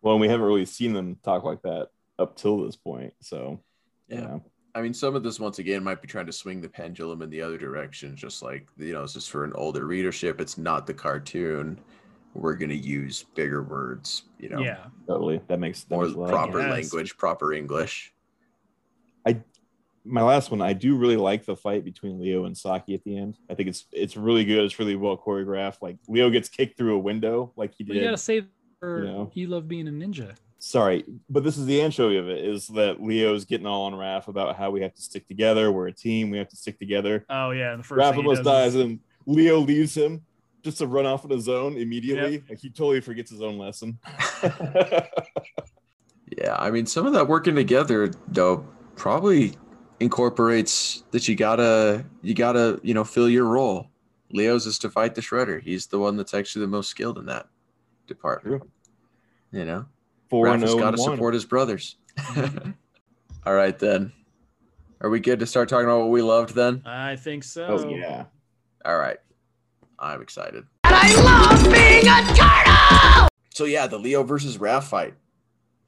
Well, and we haven't really seen them talk like that up till this point. So Yeah. yeah. I mean, some of this once again might be trying to swing the pendulum in the other direction, just like you know, this is for an older readership. It's not the cartoon. We're gonna use bigger words, you know, yeah totally. That makes that more makes a lot of proper Yes. language, proper English. My last one, I do really like the fight between Leo and Saki at the end. I think it's it's really good. It's really well choreographed. Like Leo gets kicked through a window, like he we did. gotta say or you know. you love being a ninja Sorry, but this is the anchovy of it: is that Leo's getting all on Raph about how we have to stick together. We're a team. We have to stick together. oh yeah the first Raph thing almost dies, is- and Leo leaves him just to run off on his own immediately. Like he totally forgets his own lesson. Yeah, I mean, some of that working together though probably incorporates that you gotta you gotta you know fill your role. Leo's is to fight the shredder. He's the one that's actually the most skilled in that department. You know, Four Raph and has got to support his brothers. Mm-hmm. All right then, are we good to start talking about what we loved then? i think so Oh yeah. All right, I'm excited. And I love being a turtle! So yeah, the Leo versus Raph fight.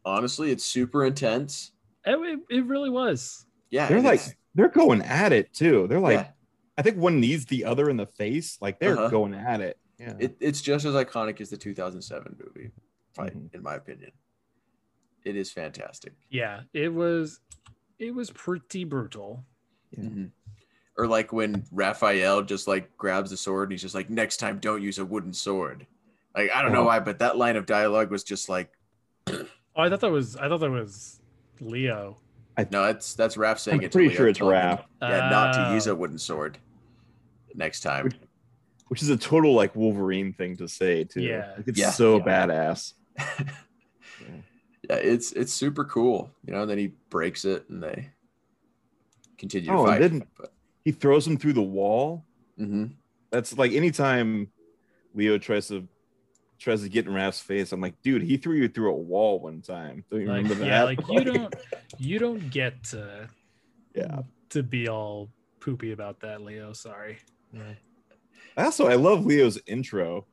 Honestly, it's super intense. it, it, it really was Yeah, They're like they're going at it too. They're like yeah. I think one needs the other in the face. Like they're Uh-huh. going at it. Yeah. It, it's just as iconic as the 2007 movie fight, Mhm. in my opinion. It is fantastic. yeah it was it was pretty brutal Yeah. Mhm. Or like when Raphael just like grabs the sword and he's just like, next time don't use a wooden sword. Like, I don't know Oh. why, but that line of dialogue was just like, oh i thought that was i thought that was leo no, that's that's Raph saying I'm it. to pretty Leo, sure it's telling Raph. Yeah, not to use Oh. a wooden sword next time. Which- Which is a total like Wolverine thing to say too. Yeah. Like, it's Yeah. so Yeah. badass. yeah, it's it's super cool. You know, and then he breaks it and they continue Oh, to and fight. then- but, He throws him through the wall. Mhm. That's like anytime Leo tries to tries to get in Raph's face, I'm like, dude, he threw you through a wall one time. Don't you like remember that? yeah like you don't you don't get to Yeah. to be all poopy about that leo sorry Also, I love Leo's intro.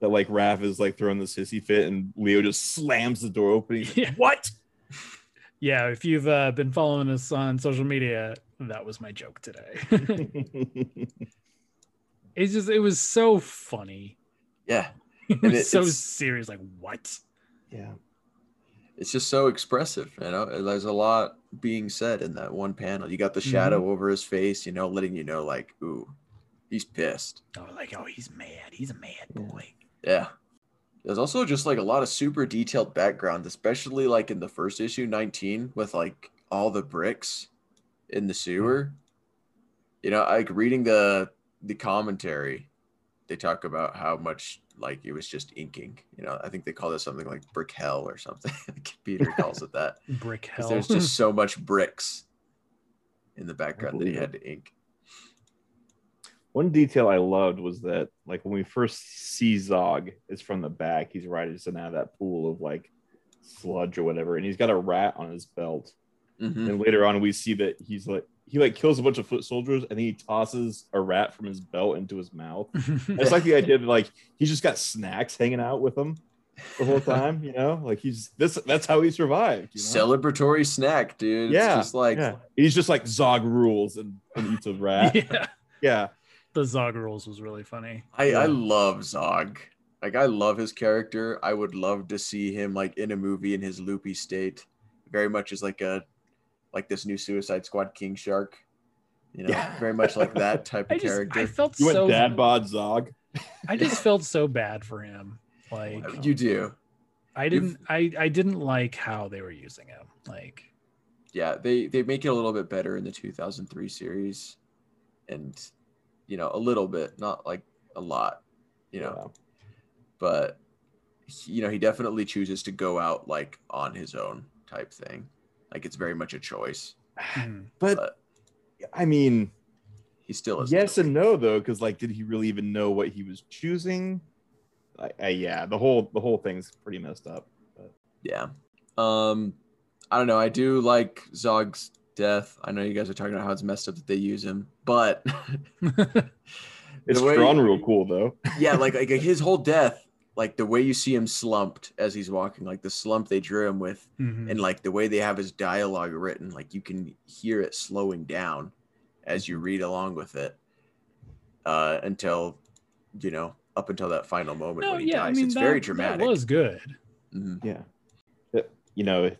That like Raph is like throwing this hissy fit, and Leo just slams the door open. He's like, Yeah. what? yeah if you've uh, been following us on social media that was my joke today it's just it was so funny Yeah. it was it- so serious like what? Yeah. it's just so expressive you know? There's a lot being said in that one panel. You got the shadow Mm-hmm. over his face you know letting you know like ooh he's pissed. Oh like oh he's mad. He's a mad boy. Yeah. There's also just like a lot of super detailed background especially like in the first issue 19 with like all the bricks in the sewer. You know like reading the the commentary they talk about how much like it was just inking you know i think they call it something like brick hell or something peter calls it that brick 'Cause hell there's just so much bricks in the background that he had to ink. One detail I loved was that like when we first see Zog, it's from the back. He's rising out of that pool of like sludge or whatever, and he's got a rat on his belt. Mhm. And later on, we see that he's like he like kills a bunch of foot soldiers and then he tosses a rat from his belt into his mouth. It's like the idea that like he's just got snacks hanging out with him the whole time, you know? Like he's this that's how he survived. You know? Celebratory snack, dude. yeah, It's just like yeah. he's just like Zog rules and, and eats a rat. yeah, yeah. the Zog rules was really funny. I, Yeah. I love Zog. Like I love his character. I would love to see him like in a movie in his loopy state, very much as like a like this new Suicide Squad King Shark. You know, Yeah. very much like that type I of just character. I felt You went so dad bod Zog. I just felt so bad for him. Like you do. I didn't I I didn't like how they were using him. Like Yeah, they they make it a little bit better in the 2003 series, and you know a little bit, not like a lot, you know. But he- you know he definitely chooses to go out like on his own type thing. Like it's very much a choice. mm, But But- I mean, He still is. yes and no though, because like, did he really even know what he was choosing? I, I, yeah, the whole the whole thing's pretty messed up. But Yeah. Um, I don't know. I do like Zog's death. I know you guys are talking about how it's messed up that they use him, but it's drawn real cool though. yeah, like like his whole death, like the way you see him slumped as he's walking, like the slump they drew him with, mhm. and like the way they have his dialogue written, like you can hear it slowing down as you read along with it, uh, until you know up until that final moment no, when he yeah, I dies. mean it's that, very that dramatic. was good. Mhm. Yeah, you know,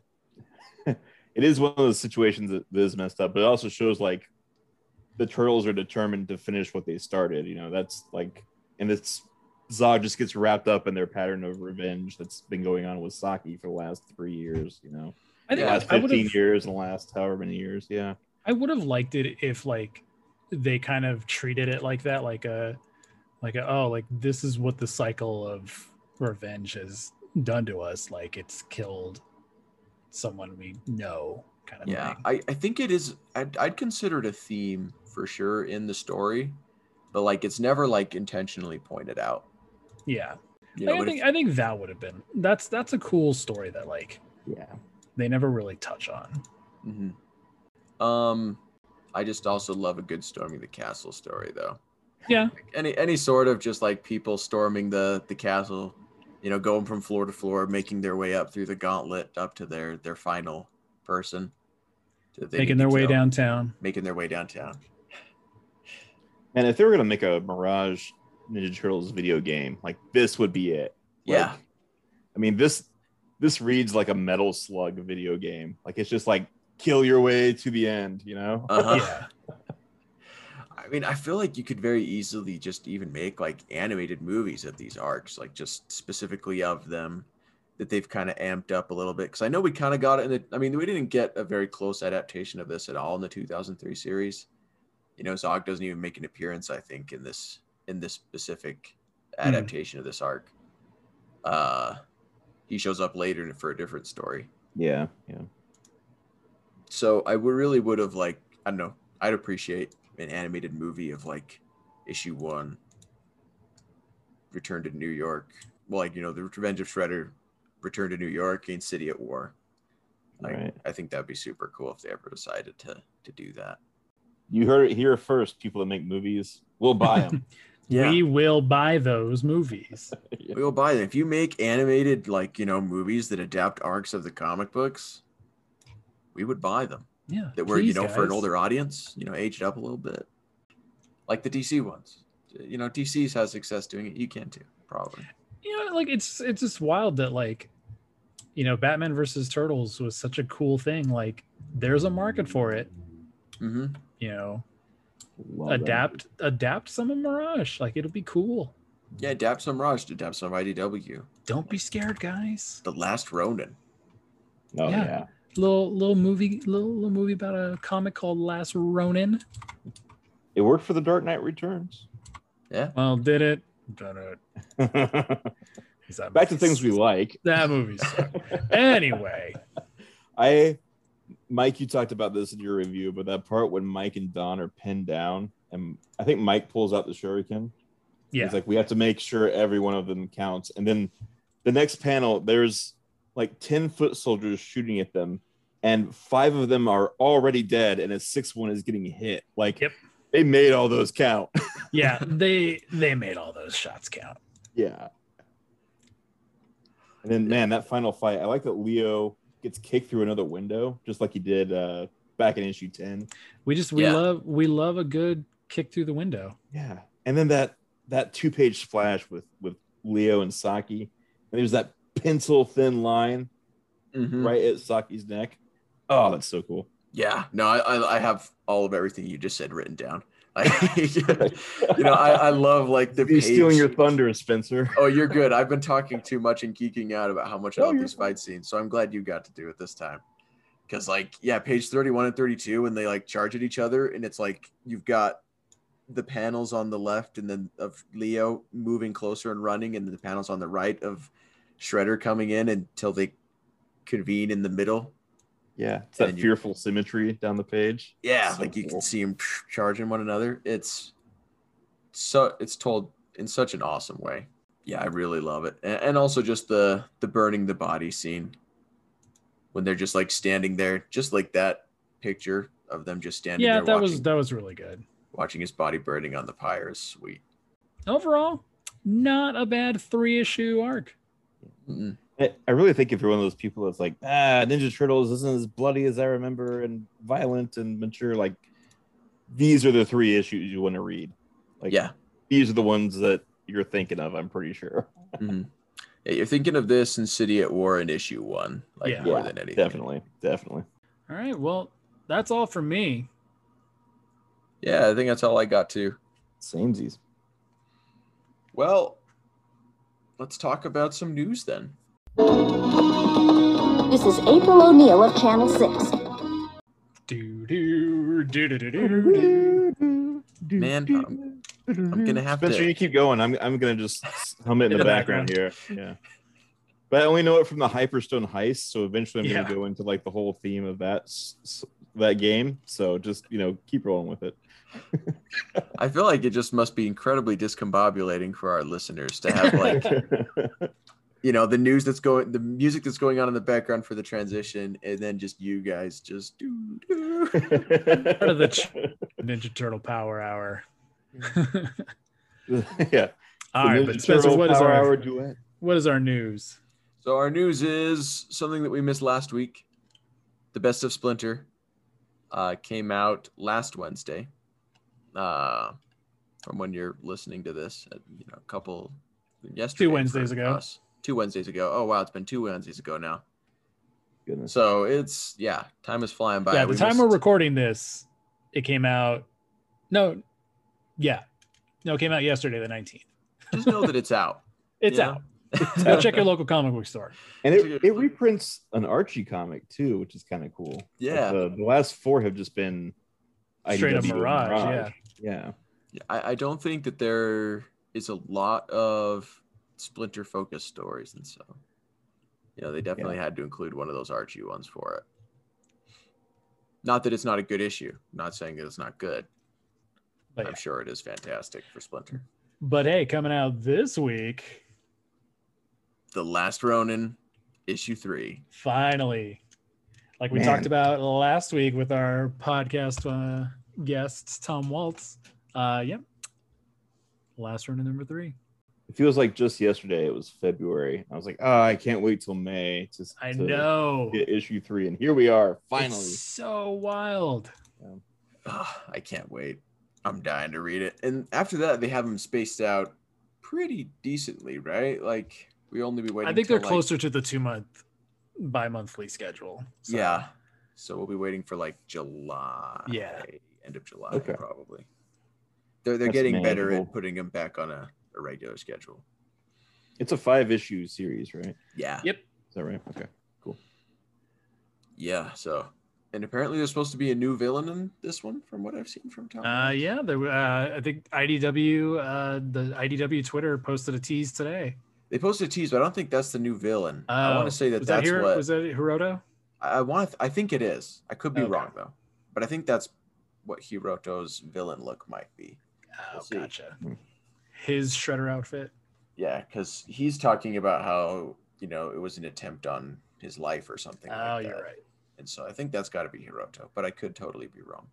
it is one of those situations that is messed up, but it also shows like the turtles are determined to finish what they started. You know, that's like, and it's Zog just gets wrapped up in their pattern of revenge that's been going on with Saki for the last three years. You know, I the think last I fifteen have years and the last however many years. Yeah, I would have liked it if like they kind of treated it like that, like a like a, oh like this is what the cycle of revenge has done to us. Like it's killed someone we know, kind of Yeah, thing. I, I think it is. I'd, I'd consider it a theme for sure in the story, but like it's never like intentionally pointed out. Yeah, You Like, I think if- I think that would have been that's that's a cool story that like yeah. they never really touch on. Mhm. Um, I just also love a good storming the castle story though. Yeah, Like, any any sort of just like people storming the the castle, you know, going from floor to floor, making their way up through the gauntlet up to their their final person. that they making their way kill, downtown. making their way downtown. And if they were gonna make a Mirage Ninja Turtles video game, like this would be it. Yeah. I mean this this reads like a Metal Slug video game. Like it's just like kill your way to the end. You know? Uh-huh. Yeah, I mean, I feel like you could very easily just even make like animated movies of these arcs, like just specifically of them that they've kind of amped up a little bit. Because I know we kind of got it in the. I mean, we didn't get a very close adaptation of this at all in the 2003 series. You know, Zog doesn't even make an appearance, I think, in this in this specific adaptation of this arc. Uh, he shows up later for a different story. Yeah, yeah. So I would really would have like I don't know. I'd appreciate an animated movie of like issue one, Return to New York. Well, like you know, the Revenge of Shredder, Return to New York, against City at War. Like, Right. I think that'd be super cool if they ever decided to to do that. You heard it here first. People that make movies, we'll buy them. we will buy those movies. we will buy them. If you make animated like you know movies that adapt arcs of the comic books, we would buy them. Yeah, that were you please, know for an older audience you know aged up a little bit. Like the dc ones. You know dc's has success doing it. You can too probably. You know like it's it's just wild that like you know batman versus turtles was such a cool thing. Like there's a market for it. Mm-hmm. you know Love that. adapt adapt some of mirage like it'll be cool yeah adapt some rush adapt some idw don't be scared guys the last ronin Oh Yeah. yeah. little little movie little, little movie about a comic called last ronin It worked for the Dark Knight Returns. yeah well did it did it Back to things we like. that movie sucked. anyway I, Mike, you talked about this in your review, but that part when Mike and Don are pinned down, and I think Mike pulls out the shuriken. yeah He's like, we have to make sure every one of them counts. And then the next panel, there's like 10 foot soldiers shooting at them, and five of them are already dead, and a sixth one is getting hit. Like, Yep. they made all those count. Yeah, they they made all those shots count. yeah. And then, man, that final fight, I like that Leo gets kicked through another window, just like he did uh, back in issue 10. We just we Yeah. love we love a good kick through the window. Yeah. And then that that two page splash with with Leo and Saki. And there's that pencil thin line Mhm. right at Saki's neck. Oh, that's so cool. Yeah, no, I, I I have all of everything you just said written down. You know, I, I love like the stealing your thunder, Spencer. Oh, you're good. I've been talking too much and geeking out about how much I No, love these fight scenes, so I'm glad you got to do it this time. Because, like, yeah, page 31 and 32, when they like charge at each other, and it's like you've got the panels on the left and then of Leo moving closer and running, and the panels on the right of Shredder coming in until they convene in the middle. Yeah. It's that And you- fearful symmetry down the page. Yeah, So like you cool. can see them charging one another. It's so it's told in such an awesome way. Yeah, I really love it, and, and also just the the burning the body scene when they're just like standing there, just like that picture of them just standing Yeah, there that was that was really good. watching his body burning on the pyre is sweet. Overall, not a bad three issue arc. Mm-mm. I I really think if you're one of those people that's like, ah, Ninja Turtles isn't as bloody as I remember and violent and mature, like these are the three issues you want to read. Like, yeah, these are the ones that you're thinking of, I'm pretty sure. mhm. yeah, you're thinking of this and City at War in issue one, like Yeah. more Yeah, than anything. Definitely. Definitely. All right, well, that's all from me. Yeah, I think that's all I got to. Samesies. Well, let's talk about some news then. This is April O'Neil of Channel 6. Do do do do do do. do. Man, I'm- I'm gonna have Spencer, to- you keep going. I'm I'm gonna just hum it in, In the, the background, here. Yeah. But I only know it from the Hyperstone heist, so eventually I'm Yeah. gonna go into like the whole theme of that s- s- that game. So just you know, keep rolling with it. I feel like it just must be incredibly discombobulating for our listeners to have like you know the news that's going the music that's going on in the background for the transition and then just you guys just do, do. Part of the ch- Ninja Turtle Power Hour. yeah. all The right, Ninja but Spencer, what is our Hour duet? what is our news? so our news is something that we missed last week the best of splinter uh, came out last wednesday uh, from when you're listening to this uh, you know a couple yesterday two Wednesdays ago. us. Two wednesdays ago oh wow it's been two wednesdays ago now Goodness. so it's yeah time is flying by yeah, the We time we're recording this, it came out. No, yeah, no, it came out yesterday, the nineteenth. just know that it's out It's out. Go check your local comic book store. And it, it reprints an Archie comic too, which is kind of cool. Like, Yeah. the, the last four have just been Straight up IDW Mirage, yeah. Yeah. Yeah, I, I don't think that there is a lot of splinter focused stories and so you know they definitely had to include one of those archie ones for it. Not that it's not a good issue I'm not saying that it's not good. But, i'm sure it is fantastic for splinter. But hey, coming out this week, the last ronin issue three. Finally, like we Man. talked about last week with our podcast uh, guest Tom Waltz. Uh, yep, last ronin number three. It feels like just yesterday it was February. I was like, oh, I can't wait till May to, I to know. get issue three. And here we are, finally. It's so wild. Ugh, i can't wait i'm dying to read it and after that they have them spaced out pretty decently right like we only be waiting I think they're like- closer to the two month bi monthly schedule. So, Yeah. So we'll be waiting for like July. Yeah. End of July, Okay. probably. They're they're That's getting better at putting them back on a, a regular schedule. It's a five issue series, right? Yeah. Yep. Is that right? Okay. Cool. Yeah. So and apparently there's supposed to be a new villain in this one, from what I've seen from Tom. Uh, yeah, there. Uh, I think IDW, uh, the IDW Twitter posted a tease today. They posted a tease, but I don't think that's the new villain. I want Oh, to say that was that's Hiro- what was that Hiroto? I I want. I think it is. I could be Okay. wrong though, but I think that's what Hiroto's villain look might be. Oh, We'll see. gotcha. His shredder outfit. Yeah, because he's talking about how you know it was an attempt on his life or something. Oh, like you're that. right. And so I think that's got to be Hiroto, but I could totally be wrong.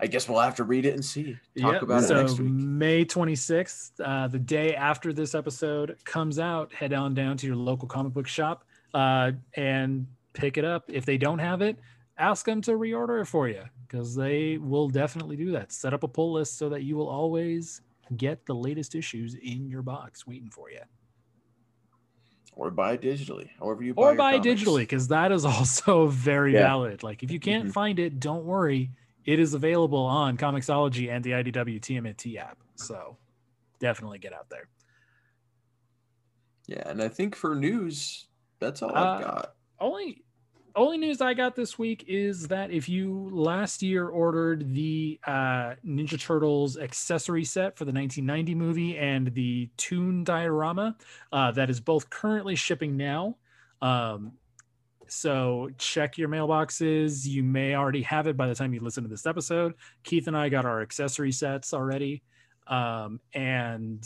I guess we'll have to read it and see. Talk Yep, about so it next week. May 26th, uh, the day after this episode comes out, head on down to your local comic book shop uh, and pick it up. If they don't have it, ask them to reorder it for you because they will definitely do that. Set up a pull list so that you will always get the latest issues in your box waiting for you. Or buy it digitally, however you buy Or buy comics. digitally because that is also very Yeah. valid. Like if you can't Mhm. find it, don't worry. It is available on Comixology and the IDW TMNT app. So definitely get out there. Yeah, and I think for news, that's all Uh, I've got. only only news I got this week is that if you last year ordered the uh, Ninja Turtles accessory set for the 1990 movie and the Toon diorama, uh, that is both currently shipping now. Um, so check your mailboxes. You may already have it by the time you listen to this episode. Keith and I got our accessory sets already, um, and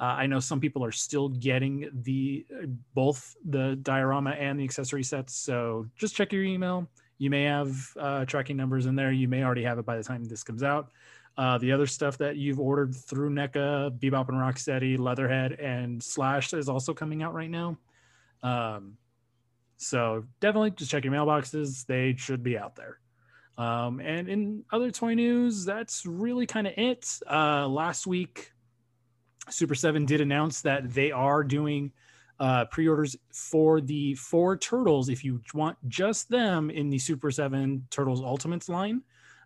uh, I know some people are still getting the uh, both the diorama and the accessory sets. So just check your email. You may have uh, tracking numbers in there. You may already have it by the time this comes out. Uh, the other stuff that you've ordered through NECA, Bebop and Rocksteady, Leatherhead, and Slash is also coming out right now. Um, so definitely just check your mailboxes. They should be out there. Um, and in other toy news, that's really kind of it. Uh, last week, Super 7 did announce that they are doing uh, pre orders for the four turtles. If you want just them in the Super 7 Turtles Ultimates line,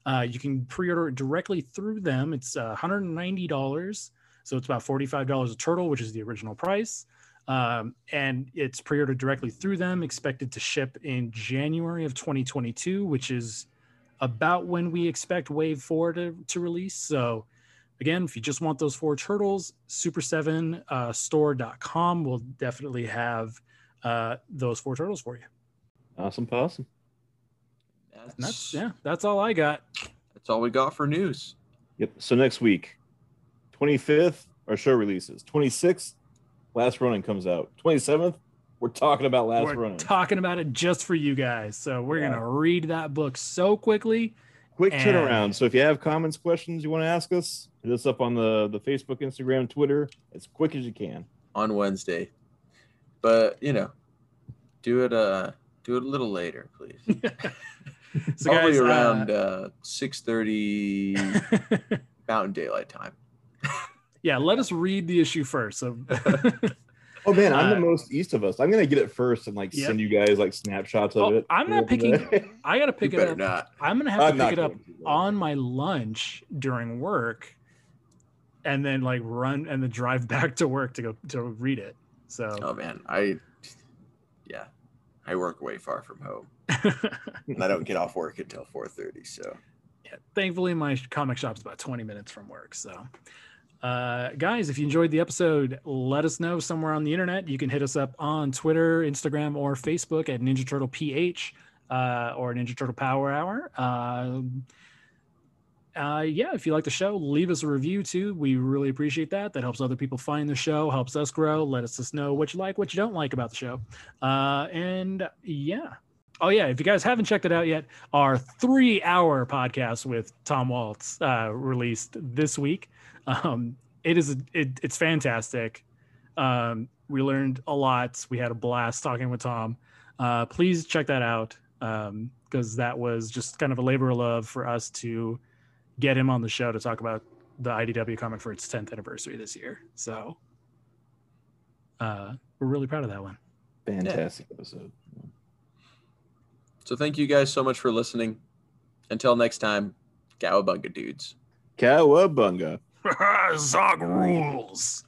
uh, you can pre order it directly through them. It's uh, $190. So it's about $45 a turtle, which is the original price. Um, and it's pre ordered directly through them, expected to ship in January of 2022, which is about when we expect Wave 4 to, to release. So, again, if you just want those four turtles, super7 uh, store.com will definitely have uh, those four turtles for you. Awesome, possum. And that's yeah, that's all I got. That's all we got for news. Yep. So next week, 25th, our show releases. 26th, Last Ronin comes out. 27th, we're talking about Last We're Ronin. talking about it just for you guys. So we're Yeah. gonna read that book so quickly. Quick and- turnaround. So if you have comments, questions you want to ask us, hit us up on the, the Facebook, Instagram, Twitter as quick as you can. on Wednesday. But you know, do it uh do it a little later, please. So Probably guys, uh, around uh, six thirty Mountain Daylight Time. yeah, let us read the issue first. So Oh man, I'm Uh, the most east of us. I'm gonna get it first and like Yep. send you guys like snapshots of Oh, it. I'm not picking- I gotta You pick it up. not. I'm gonna have to I'm pick it up going to, though. on my lunch during work and then like run and then drive back to work to go to read it. So Oh man, I yeah, I work way far from home, and I don't get off work until four thirty. So yeah, thankfully my comic shop's about 20 minutes from work. So uh, guys, if you enjoyed the episode, let us know somewhere on the internet. You can hit us up on Twitter, Instagram, or Facebook at Ninja Turtle PH uh, or Ninja Turtle Power Hour. Um uh, yeah, if you like the show, leave us a review too. We really appreciate that. That helps other people find the show, helps us grow. Let us just know what you like, what you don't like about the show. Uh, and yeah. Oh yeah, if you guys haven't checked it out yet, our three-hour podcast with Tom Waltz uh, released this week. Um, it is it, it's fantastic. Um, we learned a lot. We had a blast talking with Tom. Uh, please check that out because that was just kind of a labor of love for us to get him on the show to talk about the IDW comic for its 10th anniversary this year. So uh, we're really proud of that one. Fantastic episode. so thank you guys so much for listening. Until next time, Cowabunga dudes. Cowabunga. Zog rules.